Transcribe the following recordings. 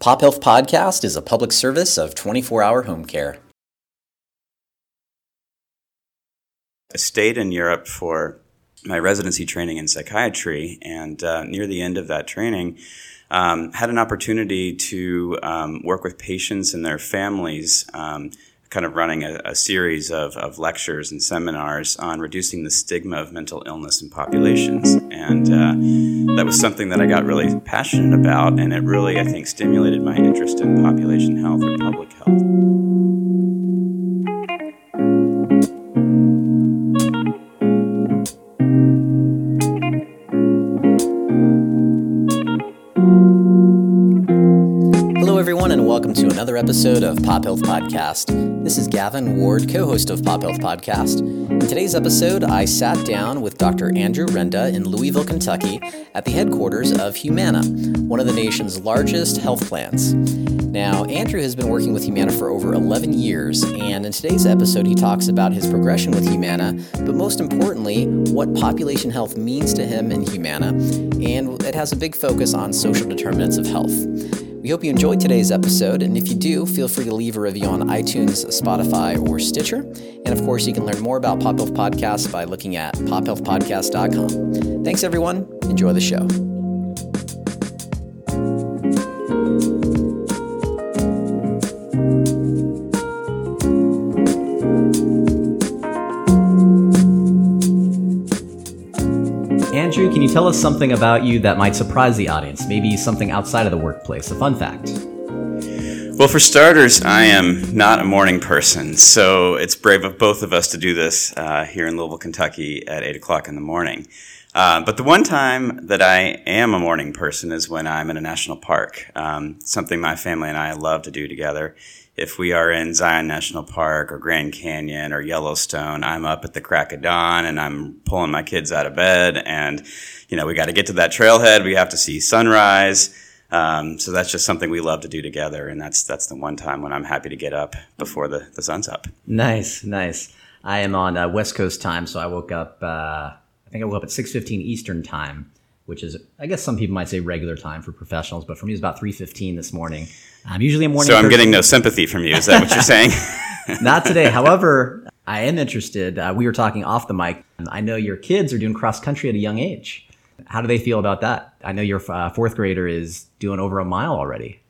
Pop Health Podcast is a public service of 24 hour home care. I stayed in Europe for my residency training in psychiatry, and uh, near the end of that training, um, had an opportunity to um, work with patients and their families, um, kind of running a, a series of, of, lectures and seminars on reducing the stigma of mental illness in populations. And uh, that was something that I got really passionate about, and it really, I think, stimulated my interest in population health or public health. Another episode of Pop Health Podcast. This is Gavin Ward, co host of Pop Health Podcast. In today's episode, I sat down with Dr. Andrew Renda in Louisville, Kentucky, at the headquarters of Humana, one of the nation's largest health plans. Now, Andrew has been working with Humana for over 11 years, and in today's episode, he talks about his progression with Humana, but most importantly, what population health means to him in Humana, and it has a big focus on social determinants of health. We hope you enjoyed today's episode, and if you do, feel free to leave a review on iTunes, Spotify, or Stitcher. And of course, you can learn more about Pop Health Podcasts by looking at pophealthpodcast.com. Thanks, everyone. Enjoy the show. Tell us something about you that might surprise the audience? Maybe something outside of the workplace, a fun fact. Well, for starters, I am not a morning person, so it's brave of both of us to do this uh, here in Louisville, Kentucky at 8 o'clock in the morning. Uh, but the one time that I am a morning person is when I'm in a national park, um, something my family and I love to do together if we are in Zion National Park or Grand Canyon or Yellowstone, I'm up at the crack of dawn and I'm pulling my kids out of bed. And, you know, we got to get to that trailhead. We have to see sunrise. Um, so that's just something we love to do together. And that's, that's the one time when I'm happy to get up before the, the sun's up. Nice, nice. I am on uh, West Coast time. So I woke up, uh, I think I woke up at 6.15 Eastern time which is I guess some people might say regular time for professionals, but for me it's about three fifteen this morning. I'm usually a morning. So I'm person. getting no sympathy from you. Is that what you're saying? Not today. However, I am interested. Uh, we were talking off the mic. I know your kids are doing cross country at a young age. How do they feel about that? I know your uh, fourth grader is doing over a mile already.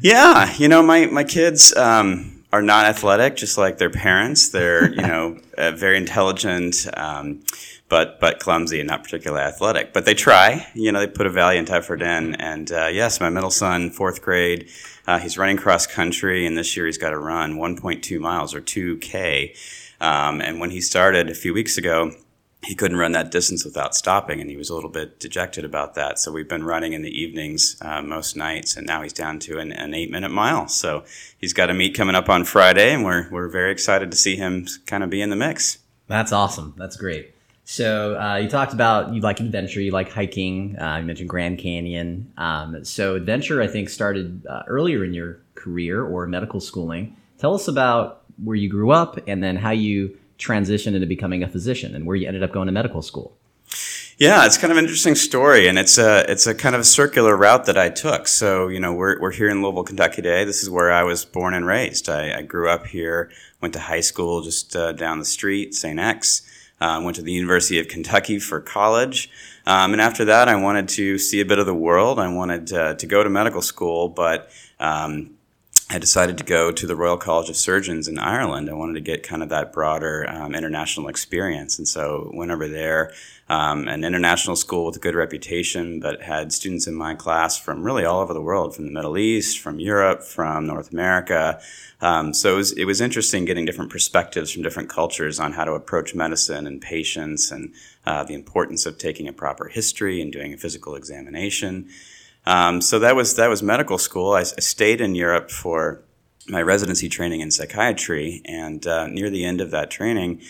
Yeah, you know my my kids. Um, are not athletic, just like their parents. They're you know uh, very intelligent. Um, but but clumsy and not particularly athletic. But they try. You know, they put a valiant effort in. And uh, yes, my middle son, fourth grade, uh, he's running cross country, and this year he's got to run 1.2 miles or 2k. Um, and when he started a few weeks ago, he couldn't run that distance without stopping, and he was a little bit dejected about that. So we've been running in the evenings uh, most nights, and now he's down to an, an eight-minute mile. So he's got a meet coming up on Friday, and we're we're very excited to see him kind of be in the mix. That's awesome. That's great. So uh, you talked about you like adventure, you like hiking. Uh, you mentioned Grand Canyon. Um, so adventure, I think, started uh, earlier in your career or medical schooling. Tell us about where you grew up and then how you transitioned into becoming a physician and where you ended up going to medical school. Yeah, it's kind of an interesting story, and it's a it's a kind of a circular route that I took. So you know, we're we're here in Louisville, Kentucky today. This is where I was born and raised. I, I grew up here, went to high school just uh, down the street, St. X. Um, went to the University of Kentucky for college. Um, and after that, I wanted to see a bit of the world. I wanted uh, to go to medical school, but um, I decided to go to the Royal College of Surgeons in Ireland. I wanted to get kind of that broader um, international experience. And so went over there, um, an international school with a good reputation, but had students in my class from really all over the world, from the Middle East, from Europe, from North America. Um, so it was, it was interesting getting different perspectives from different cultures on how to approach medicine and patients and uh, the importance of taking a proper history and doing a physical examination. Um, so that was that was medical school. I, I, stayed in Europe for my residency training in psychiatry, and uh, near the end of that training,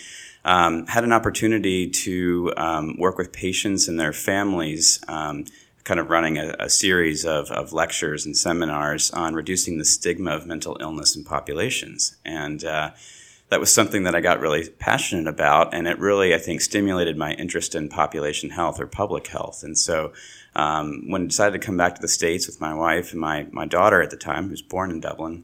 um, had an opportunity to um, work with patients and their families um, kind of running a, a series of, of, lectures and seminars on reducing the stigma of mental illness in populations. And uh, that was something that I got really passionate about, and it really, I think, stimulated my interest in population health or public health. And so, um, when I decided to come back to the states with my wife and my my daughter at the time, who was born in Dublin,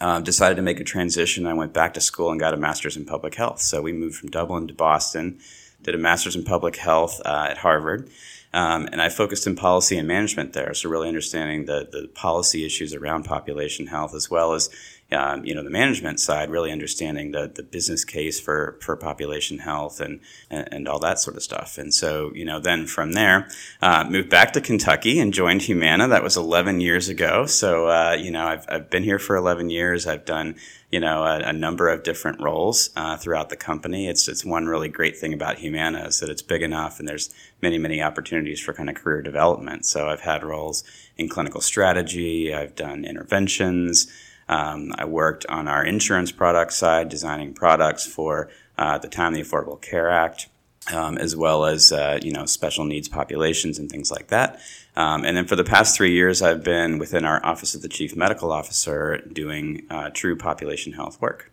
uh, decided to make a transition. I went back to school and got a master's in public health. So we moved from Dublin to Boston, did a master's in public health uh, at Harvard. Um, and I focused in policy and management there, so really understanding the, the policy issues around population health as well as um, you know, the management side, really understanding the, the business case for, for population health and, and, all that sort of stuff. And so, you know, then from there, uh, moved back to Kentucky and joined Humana. That was 11 years ago. So, uh, you know, I've, I've been here for 11 years. I've done, you know, a, a number of different roles uh, throughout the company. It's, it's one really great thing about Humana is that it's big enough and there's many, many opportunities for kind of career development. So I've had roles in clinical strategy. I've done interventions. Um, I worked on our insurance product side, designing products for uh, at the time the Affordable Care Act. Um, as well as uh, you know special needs populations and things like that. Um, and then for the past three years, I've been within our office of the chief medical officer doing uh, true population health work.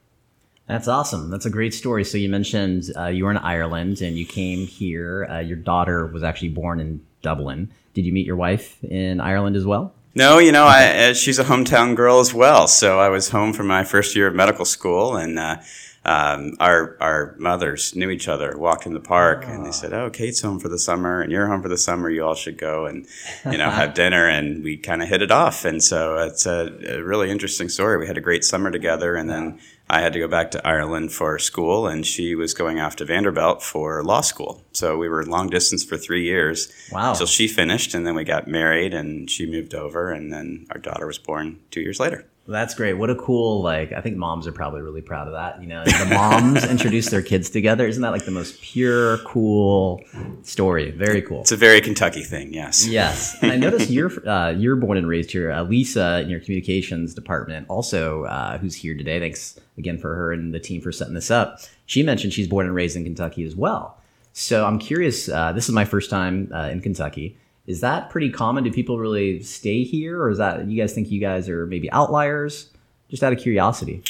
That's awesome. That's a great story. So you mentioned uh, you were in Ireland and you came here. Uh, your daughter was actually born in Dublin. Did you meet your wife in Ireland as well? No, you know, I, uh, she's a hometown girl as well. So I was home for my first year of medical school, and uh, um, our our mothers knew each other. Walked in the park, and they said, "Oh, Kate's home for the summer, and you're home for the summer. You all should go and you know have dinner." And we kind of hit it off, and so it's a, a, really interesting story. We had a great summer together, and then I had to go back to Ireland for school, and she was going off to Vanderbilt for law school. So we were long distance for three years wow. until she finished, and then we got married, and she moved over, and then our daughter was born two years later. That's great. What a cool like. I think moms are probably really proud of that. You know, the moms introduce their kids together. Isn't that like the most pure, cool story? Very cool. It's a very Kentucky thing. Yes. Yes. And I noticed you're uh, you're born and raised here. Uh, Lisa in your communications department, also uh, who's here today. Thanks again for her and the team for setting this up. She mentioned she's born and raised in Kentucky as well. So I'm curious. Uh, this is my first time uh, in Kentucky. Is that pretty common? Do people really stay here, or is that you guys think you guys are maybe outliers? Just out of curiosity.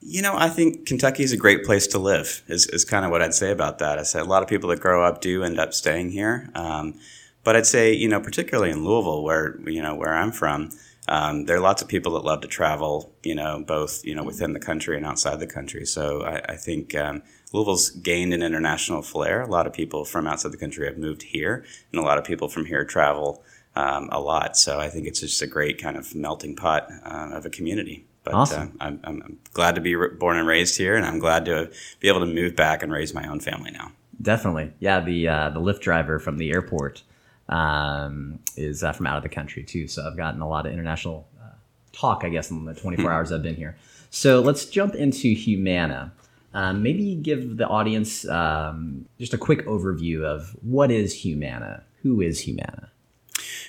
You know, I think Kentucky is a great place to live. Is is kind of what I'd say about that. I say a lot of people that grow up do end up staying here, um, but I'd say you know, particularly in Louisville, where you know where I'm from. Um, there are lots of people that love to travel, you know, both you know within the country and outside the country. So I, I think um, Louisville's gained an international flair. A lot of people from outside the country have moved here, and a lot of people from here travel um, a lot. So I think it's just a great kind of melting pot uh, of a community. But awesome. uh, I'm, I'm, glad to be born and raised here, and I'm glad to be able to move back and raise my own family now. Definitely, yeah. The uh, the Lyft driver from the airport um, is uh, from out of the country too. So I've gotten a lot of international uh, talk, I guess, in the 24 hmm. hours I've been here. So let's jump into Humana. Um, maybe give the audience um, just a quick overview of what is Humana. Who is Humana?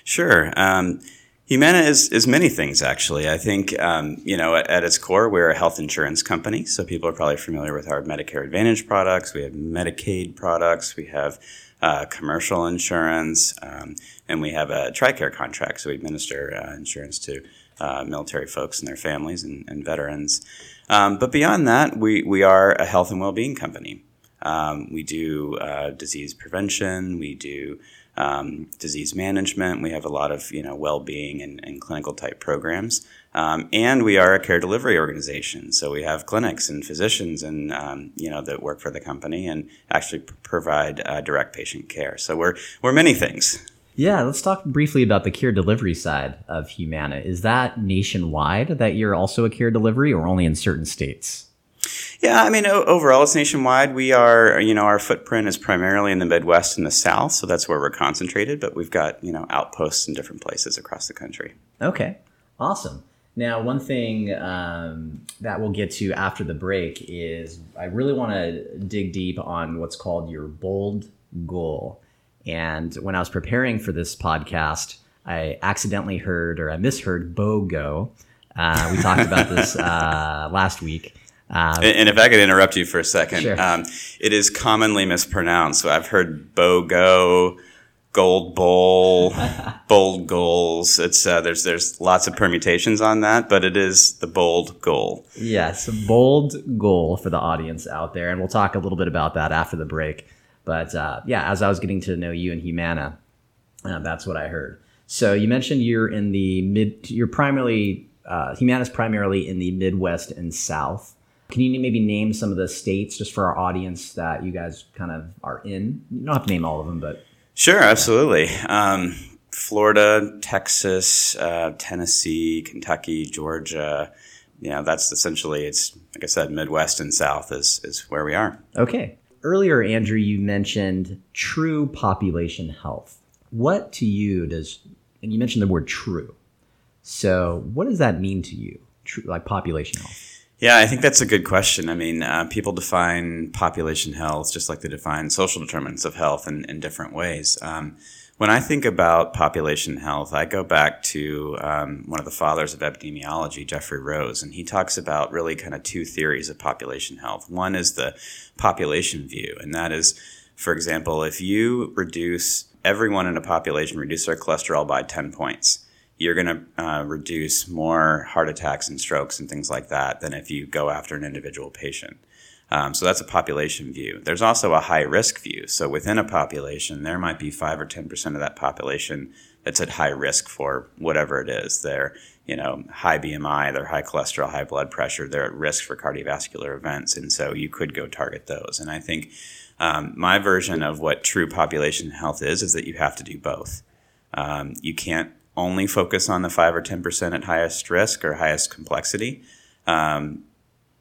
Sure. Um, Humana is, is many things, actually. I think, um, you know, at, at, its core, we're a health insurance company. So people are probably familiar with our Medicare Advantage products. We have Medicaid products. We have uh, commercial insurance. Um, and we have a TRICARE contract. So we administer uh, insurance to uh, military folks and their families and, and veterans. Um, but beyond that, we, we are a health and well being company. Um, we do uh, disease prevention, we do um, disease management, we have a lot of you know well being and, and, clinical type programs. Um, and we are a care delivery organization, so we have clinics and physicians and um, you know that work for the company and actually provide uh, direct patient care. So we're we're many things. Yeah, let's talk briefly about the care delivery side of Humana. Is that nationwide that you're also a care delivery or only in certain states? Yeah, I mean, overall, it's nationwide. We are, you know, our footprint is primarily in the Midwest and the South, so that's where we're concentrated, but we've got, you know, outposts in different places across the country. Okay, awesome. Now, one thing um, that we'll get to after the break is I really want to dig deep on what's called your bold goal. And when I was preparing for this podcast, I accidentally heard or I misheard BOGO. Uh, we talked about this uh, last week. Uh, and, and, if I could interrupt you for a second, sure. um, it is commonly mispronounced. So I've heard BOGO. gold bowl, bold goals. It's uh, there's there's lots of permutations on that, but it is the bold goal. Yes, bold goal for the audience out there, and we'll talk a little bit about that after the break. But uh, yeah, as I was getting to know you and Humana, uh, that's what I heard. So you mentioned you're in the mid. You're primarily uh, Humana is primarily in the Midwest and South. Can you maybe name some of the states just for our audience that you guys kind of are in? You don't have to name all of them, but Sure, absolutely. Um, Florida, Texas, uh, Tennessee, Kentucky, Georgia. You know, that's essentially it's like I said, Midwest and South is is where we are. Okay. Earlier, Andrew, you mentioned true population health. What to you does, and you mentioned the word true. So, what does that mean to you, true, like population health? Yeah, I think that's a good question. I mean, uh, people define population health just like they define social determinants of health in, in different ways. Um, when I think about population health, I go back to um, one of the fathers of epidemiology, Geoffrey Rose, and he talks about really kind of two theories of population health. One is the population view, and that is, for example, if you reduce everyone in a population, reduce their cholesterol by 10 points, you're going to uh, reduce more heart attacks and strokes and things like that than if you go after an individual patient. Um, so that's a population view. There's also a high risk view. So within a population, there might be five or ten percent of that population that's at high risk for whatever it is. They're you know high BMI, they're high cholesterol, high blood pressure. They're at risk for cardiovascular events, and so you could go target those. And I think um, my version of what true population health is is that you have to do both. Um, you can't only focus on the five or 10% at highest risk or highest complexity, um,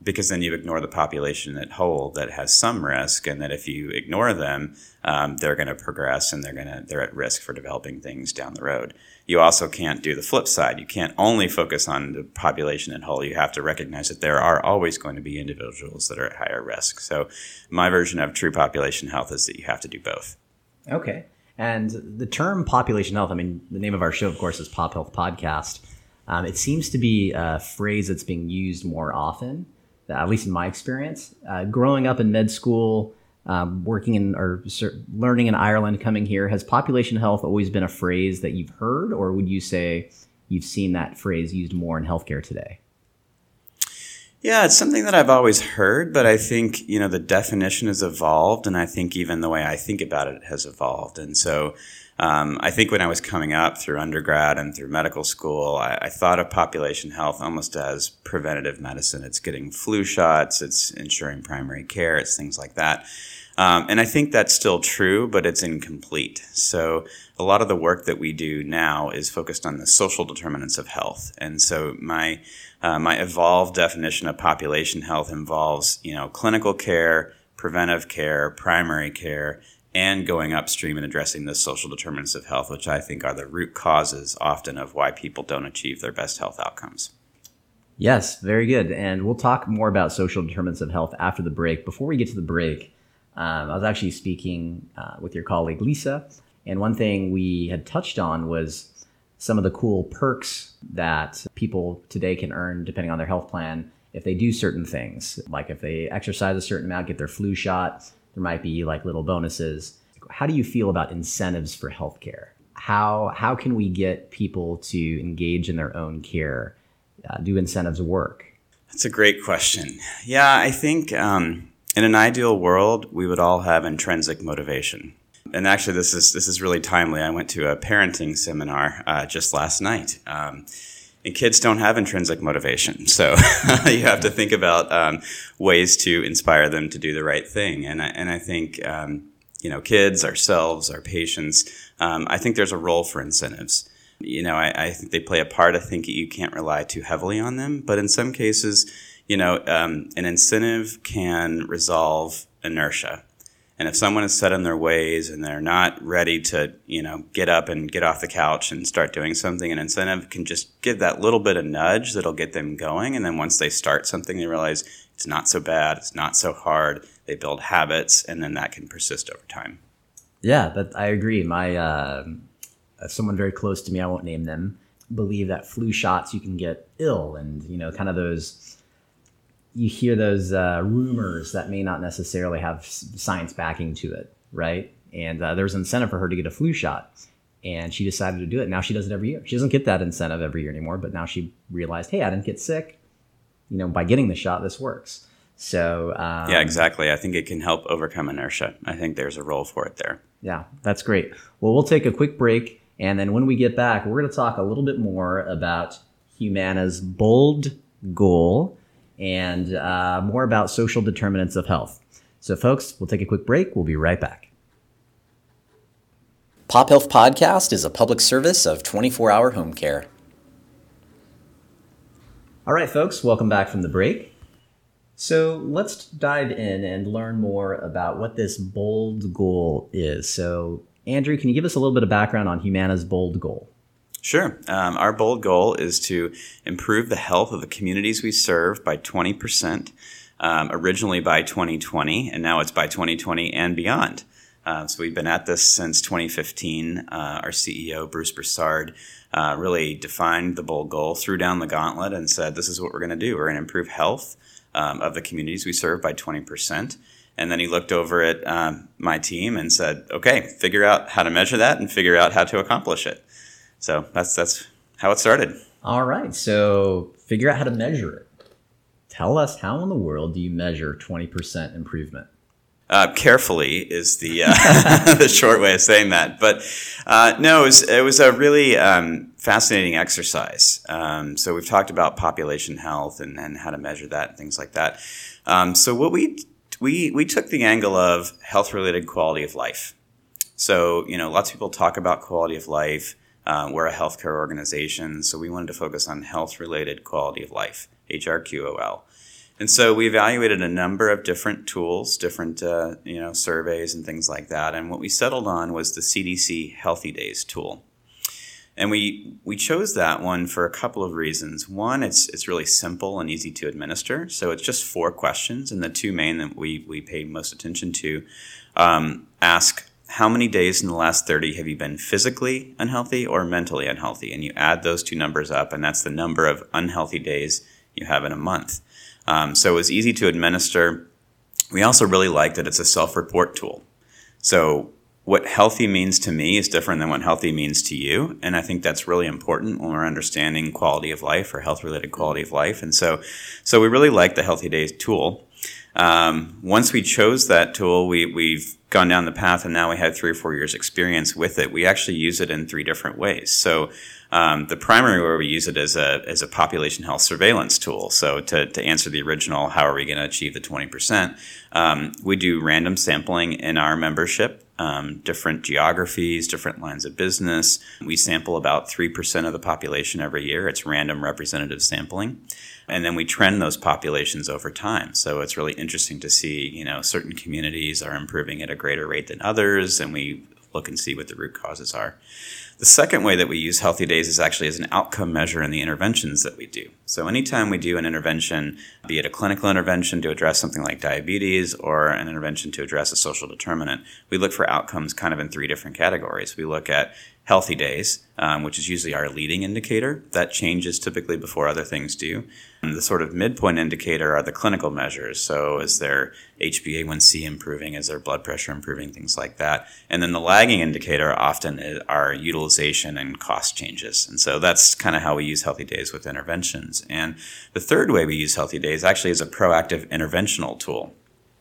because then you ignore the population at whole that has some risk, and that if you ignore them, um, they're going to progress and they're going to they're at risk for developing things down the road. You also can't do the flip side. You can't only focus on the population at whole. You have to recognize that there are always going to be individuals that are at higher risk. So, my version of true population health is that you have to do both. Okay. And the term population health, I mean, the name of our show, of course, is Pop Health Podcast. Um, it seems to be a phrase that's being used more often, at least in my experience. Uh, growing up in med school, um, working in or learning in Ireland, coming here, has population health always been a phrase that you've heard, or would you say you've seen that phrase used more in healthcare today? Yeah, it's something that I've always heard, but I think, you know, the definition has evolved, and I think even the way I think about it has evolved. And so um, I think when I was coming up through undergrad and through medical school, I, I, thought of population health almost as preventative medicine. It's getting flu shots, it's ensuring primary care, it's things like that. Um, and I think that's still true, but it's incomplete. So a lot of the work that we do now is focused on the social determinants of health. And so my uh, my evolved definition of population health involves, you know, clinical care, preventive care, primary care, and going upstream and addressing the social determinants of health, which I think are the root causes often of why people don't achieve their best health outcomes. Yes, very good. And we'll talk more about social determinants of health after the break. Before we get to the break, um, I was actually speaking uh, with your colleague Lisa, and one thing we had touched on was some of the cool perks that people today can earn depending on their health plan if they do certain things. Like if they exercise a certain amount, get their flu shot, there might be like little bonuses. How do you feel about incentives for healthcare? How how can we get people to engage in their own care? Uh, do incentives work? That's a great question. Yeah, I think um, in an ideal world, we would all have intrinsic motivation and actually, this is this is really timely. I went to a parenting seminar uh, just last night. Um, and kids don't have intrinsic motivation, so you have to think about um, ways to inspire them to do the right thing. And I, and I think um, you know, kids, ourselves, our patients. Um, I think there's a role for incentives. You know, I, I, think they play a part. I think you can't rely too heavily on them, but in some cases, you know, um, an incentive can resolve inertia and if someone is set in their ways and they're not ready to, you know, get up and get off the couch and start doing something, an incentive can just give that little bit of nudge that'll get them going. And then once they start something, they realize it's not so bad, it's not so hard. They build habits, and then that can persist over time. Yeah, that I agree. My uh, someone very close to me, I won't name them, believe that flu shots you can get ill, and you know, kind of those you hear those uh, rumors that may not necessarily have science backing to it, right? and uh, there was an incentive for her to get a flu shot. And she decided to do it. Now she does it every year. She doesn't get that incentive every year anymore, but now she realized, hey, I didn't get sick. You know, by getting the shot, this works. So um, yeah, exactly. I think it can help overcome inertia. I think there's a role for it there. Yeah, that's great. Well, we'll take a quick break, and then when we get back, we're going to talk a little bit more about Humana's bold goal and uh, more about social determinants of health. So, folks, we'll take a quick break. We'll be right back. Pop Health Podcast is a public service of 24 hour home care. All right, folks, welcome back from the break. So let's dive in and learn more about what this bold goal is. So, Andrew, can you give us a little bit of background on Humana's bold goal? Sure. Um, our bold goal is to improve the health of the communities we serve by 20%, um, originally by 2020, and now it's by 2020 and beyond. Uh, so we've been at this since 2015. Uh, our CEO, Bruce Broussard, uh, really defined the bold goal, threw down the gauntlet, and said, This is what we're going to do. We're going to improve health um, of the communities we serve by 20%. And then he looked over at um, my team and said, okay, figure out how to measure that and figure out how to accomplish it. So that's, that's how it started. All right. So figure out how to measure it. Tell us how in the world do you measure 20% improvement? Uh, carefully is the uh, the short way of saying that. But uh, no, it was, it was a really um, fascinating exercise. Um, so we've talked about population health and, and how to measure that and things like that. Um, so what we we we took the angle of health related quality of life. So you know, lots of people talk about quality of life. Uh, we're a healthcare organization, so we wanted to focus on health related quality of life, HRQOL. And so we evaluated a number of different tools, different uh, you know surveys and things like that. And what we settled on was the CDC Healthy Days tool. And we we chose that one for a couple of reasons. One, it's it's really simple and easy to administer. So it's just four questions, and the two main that we we pay most attention to um, ask how many days in the last 30 have you been physically unhealthy or mentally unhealthy? And you add those two numbers up, and that's the number of unhealthy days you have in a month. Um, so it was easy to administer. We also really like that it's a self report tool. So what healthy means to me is different than what healthy means to you. And I think that's really important when we're understanding quality of life or health related quality of life. And so, so we really like the Healthy Days tool. Um, once we chose that tool, we, we've gone down the path and now we have three or four years experience with it. We actually use it in three different ways. So um, the primary way we use it is a, as a population health surveillance tool. So to, to answer the original, how are we going to achieve the 20%? Um, we do random sampling in our membership. Um, different geographies, different lines of business. We sample about 3% of the population every year. It's random representative sampling and then we trend those populations over time. So it's really interesting to see, you know, certain communities are improving at a greater rate than others, and we look and see what the root causes are. The second way that we use Healthy Days is actually as an outcome measure in the interventions that we do. So, anytime we do an intervention, be it a clinical intervention to address something like diabetes or an intervention to address a social determinant, we look for outcomes kind of in three different categories. We look at healthy days, um, which is usually our leading indicator. That changes typically before other things do. And the sort of midpoint indicator are the clinical measures. So, is their HbA1c improving? Is their blood pressure improving? Things like that. And then the lagging indicator often are utilization and cost changes. And so that's kind of how we use Healthy Days with interventions. And the third way we use Healthy Days actually is a proactive interventional tool.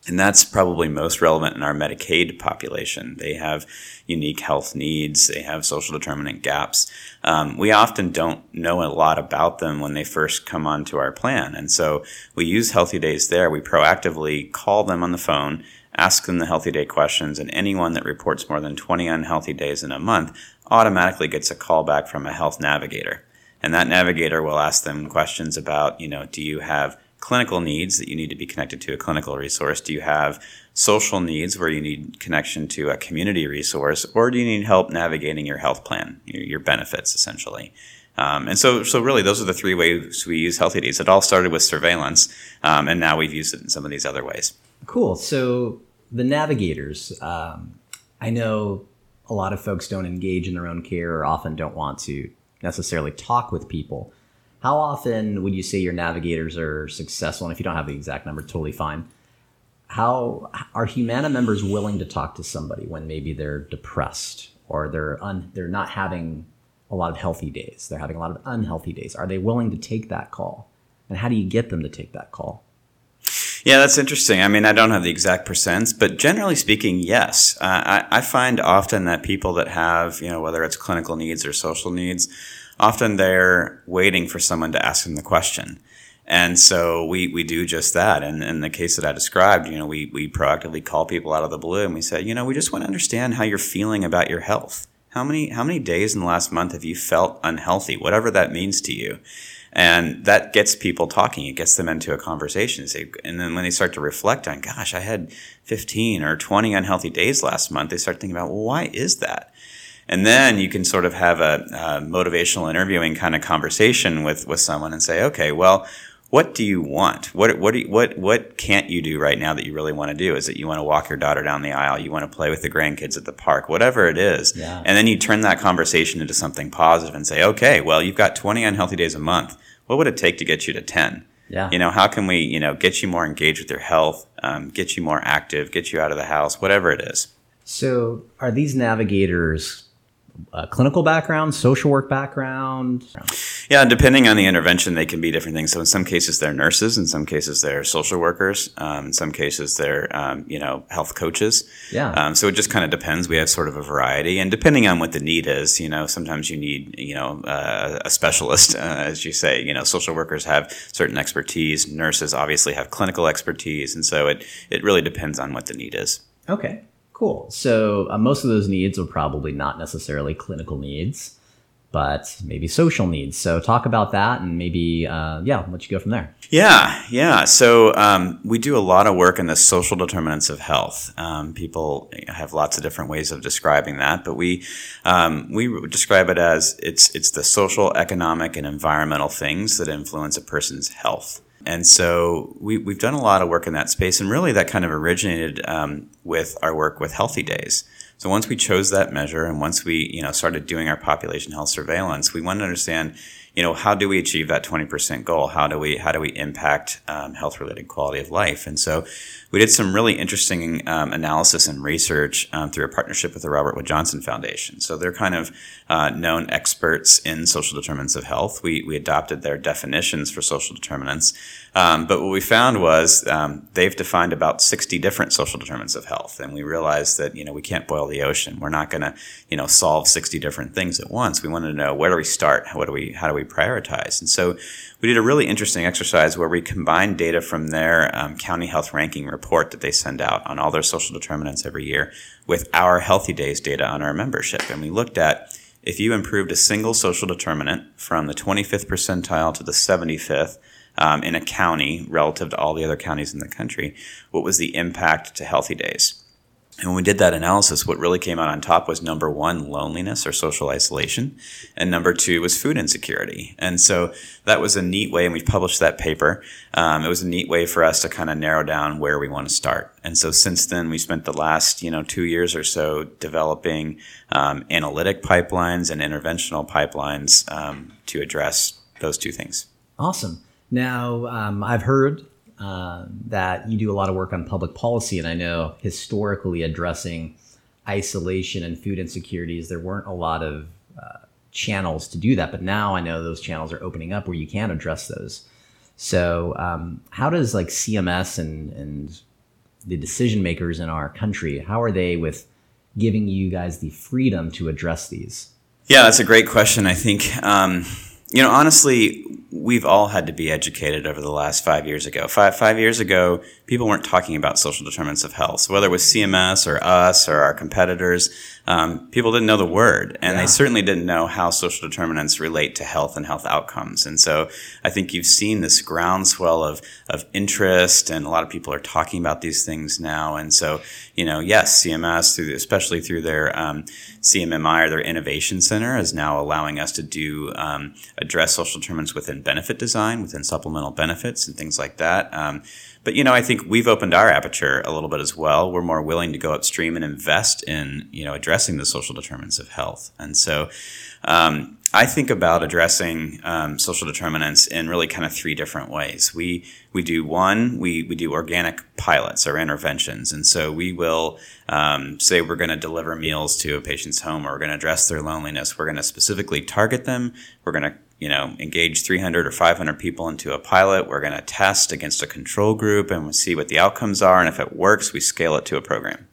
And that's probably most relevant in our Medicaid population. They have unique health needs, they have social determinant gaps. Um, we often don't know a lot about them when they first come onto our plan. And so we use Healthy Days there. We proactively call them on the phone, ask them the Healthy Day questions, and anyone that reports more than 20 unhealthy days in a month automatically gets a call back from a health navigator. And that navigator will ask them questions about, you know, do you have clinical needs that you need to be connected to a clinical resource? Do you have social needs where you need connection to a community resource? Or do you need help navigating your health plan, your, your benefits essentially? Um, and so, so really, those are the three ways we use Healthy Days. It all started with surveillance, um, and now we've used it in some of these other ways. Cool. So the navigators, um, I know a lot of folks don't engage in their own care or often don't want to necessarily talk with people. How often would you say your navigators are successful? And if you don't have the exact number, totally fine. how are Humana members willing to talk to somebody when maybe they're depressed or they're un, they're not having a lot of healthy days. They're having a lot of unhealthy days. Are they willing to take that call? And how do you get them to take that call? Yeah, that's interesting. I mean, I don't have the exact percents, but generally speaking, yes. Uh, I, I, find often that people that have, you know, whether it's clinical needs or social needs, often they're waiting for someone to ask them the question. And so we, we do just that. And in the case that I described, you know, we, we proactively call people out of the blue and we say, you know, we just want to understand how you're feeling about your health. How many how many days in the last month have you felt unhealthy, whatever that means to you? And that gets people talking. It gets them into a conversation. And then when they start to reflect on, gosh, I had 15 or 20 unhealthy days last month, they start thinking about, well, why is that? And then you can sort of have a, a motivational interviewing kind of conversation with, with someone and say, okay, well, what do you want? What what you, what what can't you do right now that you really want to do? Is it you want to walk your daughter down the aisle? You want to play with the grandkids at the park? Whatever it is, yeah. and then you turn that conversation into something positive and say, okay, well, you've got 20 unhealthy days a month. What would it take to get you to 10? Yeah. You know, how can we, you know, get you more engaged with your health, um, get you more active, get you out of the house, whatever it is. So, are these navigators uh, clinical background, social work background? Yeah, depending on the intervention, they can be different things. So in some cases, they're nurses. In some cases, they're social workers. Um, in some cases, they're um, you know health coaches. Yeah. Um, so it just kind of depends. We have sort of a variety, and depending on what the need is, you know, sometimes you need you know uh, a specialist, uh, as you say. You know, social workers have certain expertise. Nurses obviously have clinical expertise, and so it it really depends on what the need is. Okay. Cool. So uh, most of those needs are probably not necessarily clinical needs, but maybe social needs. So talk about that and maybe, uh, yeah, let you go from there. Yeah, yeah. So um, we do a lot of work in the social determinants of health. Um, people have lots of different ways of describing that, but we um, we describe it as it's it's the social, economic, and environmental things that influence a person's health. And so we, we've done a lot of work in that space, and really that kind of originated um, with our work with Healthy Days. So once we chose that measure, and once we you know started doing our population health surveillance, we wanted to understand you know how do we achieve that 20% goal how do we how do we impact um, health related quality of life and so we did some really interesting um, analysis and research um, through a partnership with the Robert Wood Johnson Foundation. So they're kind of uh, known experts in social determinants of health. We, we adopted their definitions for social determinants. Um, but what we found was um, they've defined about 60 different social determinants of health. And we realized that, you know, we can't boil the ocean. We're not going to, you know, solve 60 different things at once. We wanted to know where do we start? What do we, how do we prioritize? And so we did a really interesting exercise where we combined data from their um, county health ranking report that they send out on all their social determinants every year with our Healthy Days data on our membership. And we looked at if you improved a single social determinant from the 25th percentile to the 75th um, in a county relative to all the other counties in the country, what was the impact to Healthy Days? And when we did that analysis, what really came out on top was number one, loneliness or social isolation. And number two was food insecurity. And so that was a neat way, and we've published that paper. Um, it was a neat way for us to kind of narrow down where we want to start. And so since then, we spent the last, you know, two years or so developing um, analytic pipelines and interventional pipelines um, to address those two things. Awesome. Now, um, I've heard uh, that you do a lot of work on public policy, and I know historically addressing isolation and food insecurities, there weren't a lot of uh, channels to do that, but now I know those channels are opening up where you can address those. So, um, how does like CMS and and the decision makers in our country, how are they with giving you guys the freedom to address these? Yeah, that's a great question. I think um, you know honestly we've all had to be educated over the last five years ago. Five five years ago, people weren't talking about social determinants of health. So whether it was CMS or us or our competitors, um, people didn't know the word, and yeah. they certainly didn't know how social determinants relate to health and health outcomes. And so I think you've seen this groundswell of of interest, and a lot of people are talking about these things now. And so you know, yes, CMS, through, especially through their um, CMMI or their innovation center, is now allowing us to do um, address social determinants within within benefit design, within supplemental benefits, and things like that. Um, but you know, I think we've opened our aperture a little bit as well. We're more willing to go upstream and invest in you know addressing the social determinants of health, and so. Um, I think about addressing um, social determinants in really kind of three different ways. We we do one, we we do organic pilots or interventions, and so we will um, say we're going to deliver meals to a patient's home, or we're going to address their loneliness. We're going to specifically target them. We're going to you know engage 300 or 500 people into a pilot. We're going to test against a control group, and we see what the outcomes are, and if it works, we scale it to a program.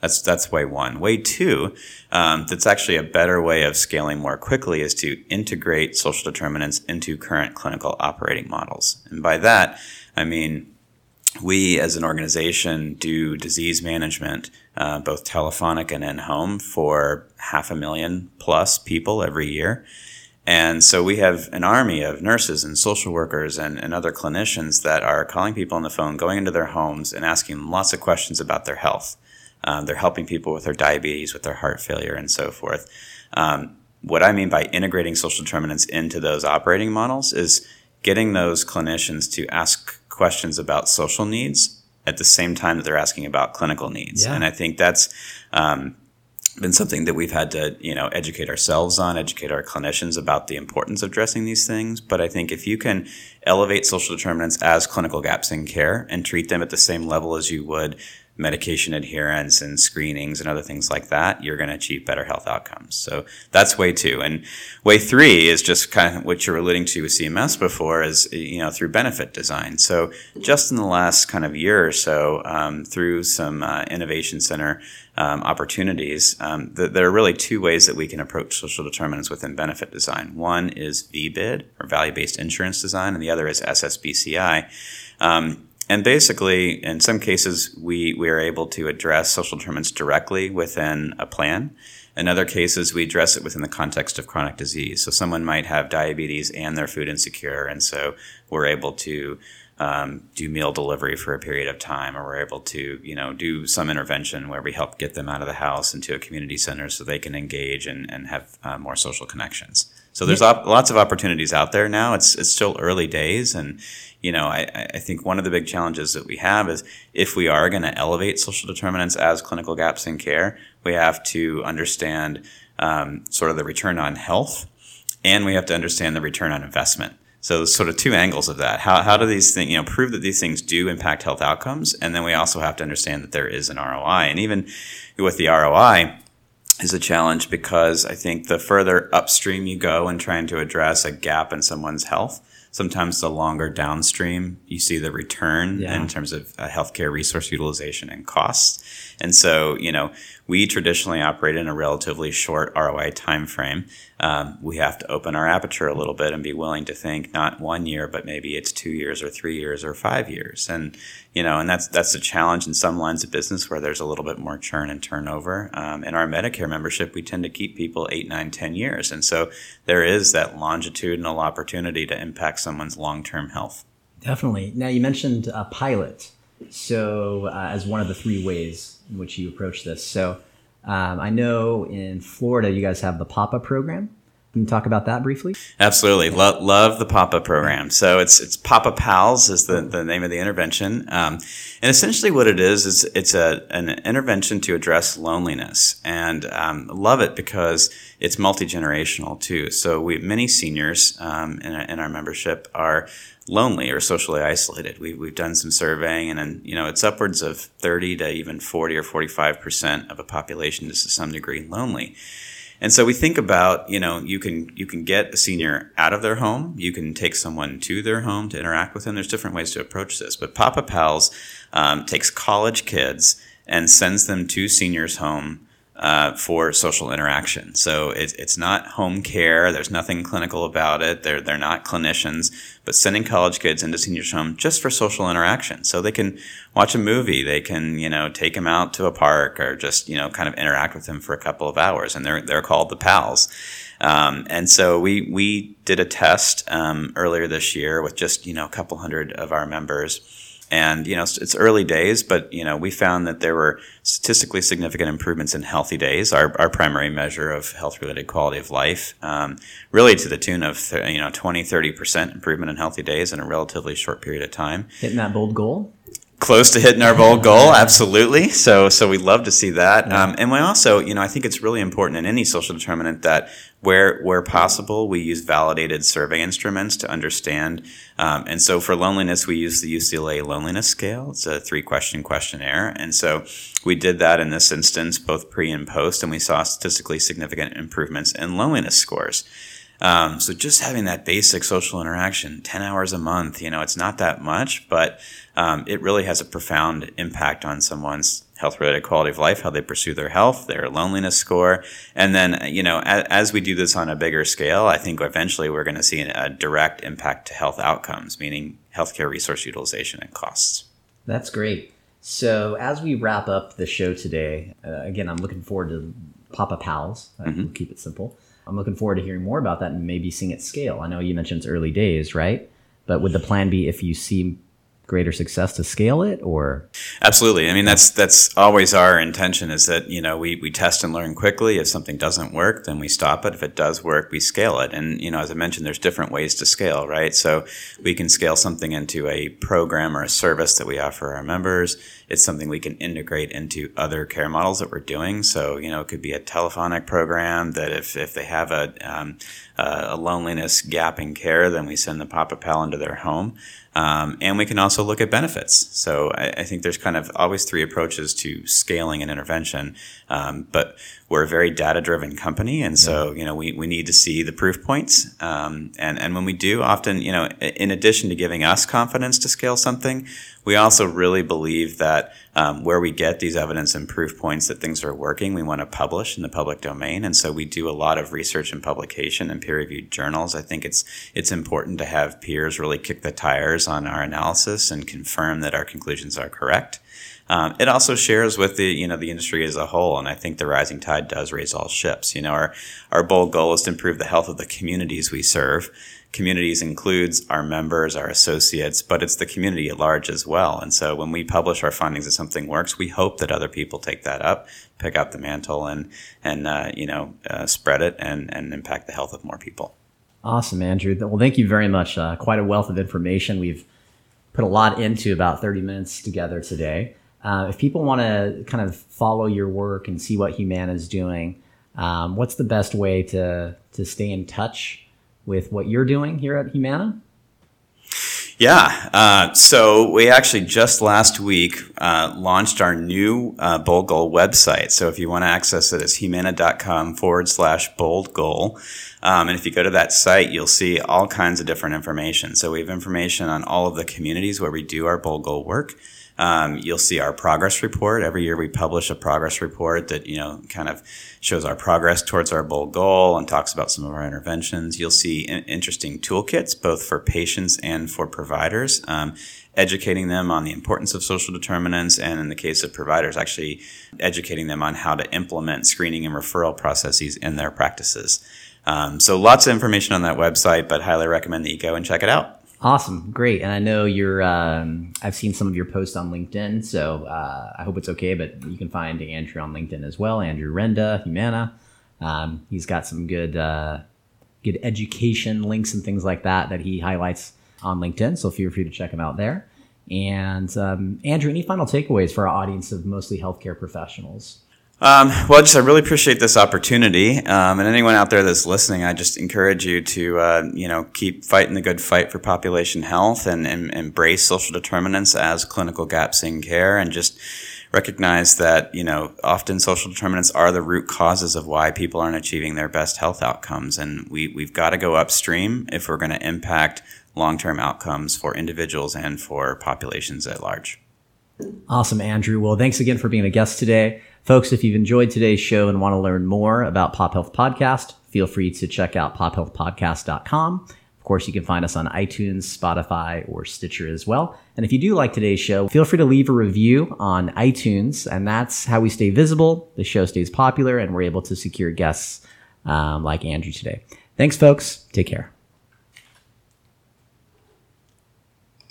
That's that's way one. Way two, um, that's actually a better way of scaling more quickly, is to integrate social determinants into current clinical operating models. And by that, I mean we as an organization do disease management, uh, both telephonic and in home, for half a million plus people every year. And so we have an army of nurses and social workers and, and other clinicians that are calling people on the phone, going into their homes, and asking lots of questions about their health. Um, they're helping people with their diabetes, with their heart failure, and so forth. Um, what I mean by integrating social determinants into those operating models is getting those clinicians to ask questions about social needs at the same time that they're asking about clinical needs. Yeah. And I think that's um, been something that we've had to, you know, educate ourselves on, educate our clinicians about the importance of addressing these things. But I think if you can elevate social determinants as clinical gaps in care and treat them at the same level as you would medication adherence and screenings and other things like that, you're going to achieve better health outcomes. So that's way two. And way three is just kind of what you're alluding to with CMS before is, you know, through benefit design. So just in the last kind of year or so, um, through some uh, innovation center um, opportunities, um, th- there are really two ways that we can approach social determinants within benefit design. One is VBID or value-based insurance design, and the other is SSBCI. Um, and basically, in some cases, we, we are able to address social determinants directly within a plan. In other cases, we address it within the context of chronic disease. So someone might have diabetes and they're food insecure, and so we're able to um, do meal delivery for a period of time, or we're able to, you know, do some intervention where we help get them out of the house into a community center so they can engage and, and have uh, more social connections. So there's op- lots of opportunities out there now. It's it's still early days, and you know, I, I think one of the big challenges that we have is if we are going to elevate social determinants as clinical gaps in care, we have to understand um, sort of the return on health, and we have to understand the return on investment. So there's sort of two angles of that. How, how do these things, you know, prove that these things do impact health outcomes? And then we also have to understand that there is an ROI. And even with the ROI, is a challenge because I think the further upstream you go in trying to address a gap in someone's health, sometimes the longer downstream you see the return yeah. in terms of uh, healthcare resource utilization and costs. And so, you know, we traditionally operate in a relatively short ROI time frame. Um, we have to open our aperture a little bit and be willing to think not one year, but maybe it's two years or three years or five years. And you know, and that's that's a challenge in some lines of business where there's a little bit more churn and turnover. Um, in our Medicare membership, we tend to keep people eight, nine, ten years, and so there is that longitudinal opportunity to impact someone's long term health. Definitely. Now you mentioned a pilot, so uh, as one of the three ways in which you approach this. So um, I know in Florida you guys have the PAPA program. Can you talk about that briefly? Absolutely. Lo- love the PAPA program. So it's it's Papa Pals is the, the name of the intervention. Um, and essentially what it is, is it's a, an intervention to address loneliness. And um, love it because it's multi-generational too. So we many seniors um, in, our, in our membership are lonely or socially isolated. We, we've done some surveying and, and, you know, it's upwards of 30 to even 40 or 45% of a population is to some degree lonely. And so we think about, you know, you can you can get a senior out of their home, you can take someone to their home to interact with them. There's different ways to approach this, but Papa Pals um, takes college kids and sends them to seniors' home uh, for social interaction. So it, it's not home care. There's nothing clinical about it. They're, they're not clinicians, but sending college kids into seniors home just for social interaction. So they can watch a movie. They can, you know, take them out to a park or just, you know, kind of interact with them for a couple of hours. And they're, they're called the pals. Um, and so we, we did a test um, earlier this year with just, you know, a couple hundred of our members And, you know, it's, it's early days, but, you know, we found that there were statistically significant improvements in healthy days, our, our primary measure of health related quality of life, um, really to the tune of, you know, 20, 30% improvement in healthy days in a relatively short period of time. Hitting that bold goal? Close to hitting our bold goal absolutely. So so we love to see that. Um, and we also you know i think it's really important in any social determinant that where where possible we use validated survey instruments to understand um, and so for loneliness we use the ucla loneliness scale. It's a three question questionnaire. And so we did that in this instance both pre and post and we saw statistically significant improvements in loneliness scores um, so just having that basic social interaction, 10 hours a month, you know, it's not that much, but um, it really has a profound impact on someone's health related quality of life, how they pursue their health, their loneliness score. And then, you know, as, as we do this on a bigger scale, I think eventually we're going to see a direct impact to health outcomes, meaning healthcare resource utilization and costs. That's great. So, as we wrap up the show today, uh, again, I'm looking forward to Papa Pals. Mm-hmm. We'll keep it simple. I'm looking forward to hearing more about that and maybe seeing it scale. I know you mentioned it's early days, right? But would the plan be if you see greater success to scale it or? Absolutely. I mean that's that's always our intention is that you know we, we test and learn quickly. If something doesn't work then we stop it. If it does work we scale it. And you know as i mentioned there's different ways to scale right? So we can scale something into a program or a service that we offer our members it's something we can integrate into other care models that we're doing so you know it could be a telephonic program that if, if they have a, um, a loneliness gap in care then we send the papa pal into their home um, and we can also look at benefits. So I, I, think there's kind of always three approaches to scaling an intervention. Um, but we're a very data driven company. And so, you know, we, we need to see the proof points. Um, and, and when we do, often, you know, in addition to giving us confidence to scale something, we also really believe that um, where we get these evidence and proof points that things are working, we want to publish in the public domain. And so we do a lot of research and publication in peer reviewed journals. I think it's it's important to have peers really kick the tires on our analysis and confirm that our conclusions are correct. Um, it also shares with the you know the industry as a whole, and I think the rising tide does raise all ships. You know, our our bold goal is to improve the health of the communities we serve. Communities includes our members, our associates, but it's the community at large as well. And so when we publish our findings that something works, we hope that other people take that up, pick up the mantle, and and uh, you know uh, spread it and and impact the health of more people. Awesome, Andrew. Well, thank you very much. Uh, quite a wealth of information. We've put a lot into about 30 minutes together today. Uh, if people want to kind of follow your work and see what Humana is doing, um, what's the best way to to stay in touch with what you're doing here at Humana? Yeah. Uh, so we actually just last week uh, launched our new uh, Bold Goal website. So if you want to access it, it's humana.com forward slash bold goal. Um, and if you go to that site, you'll see all kinds of different information. So we have information on all of the communities where we do our Bold Goal work. Um, you'll see our progress report. Every year we publish a progress report that, you know, kind of shows our progress towards our bold goal and talks about some of our interventions. You'll see interesting toolkits, both for patients and for providers, um, educating them on the importance of social determinants. And in the case of providers, actually educating them on how to implement screening and referral processes in their practices. Um, so lots of information on that website, but highly recommend that you go and check it out. Awesome, great, and I know you're. Um, I've seen some of your posts on LinkedIn, so uh, I hope it's okay. But you can find Andrew on LinkedIn as well. Andrew Renda, Humana. Um, he's got some good, uh, good education links and things like that that he highlights on LinkedIn. So feel free to check him out there. And um, Andrew, any final takeaways for our audience of mostly healthcare professionals? Um, well, just I really appreciate this opportunity, um, and anyone out there that's listening, I just encourage you to uh, you know keep fighting the good fight for population health and, and embrace social determinants as clinical gaps in care, and just recognize that you know often social determinants are the root causes of why people aren't achieving their best health outcomes, and we we've got to go upstream if we're going to impact long term outcomes for individuals and for populations at large. Awesome, Andrew. Well, thanks again for being a guest today. Folks, if you've enjoyed today's show and want to learn more about Pop Health Podcast, feel free to check out pophealthpodcast.com. Of course, you can find us on iTunes, Spotify, or Stitcher as well. And if you do like today's show, feel free to leave a review on iTunes, and that's how we stay visible, the show stays popular, and we're able to secure guests um, like Andrew today. Thanks, folks. Take care.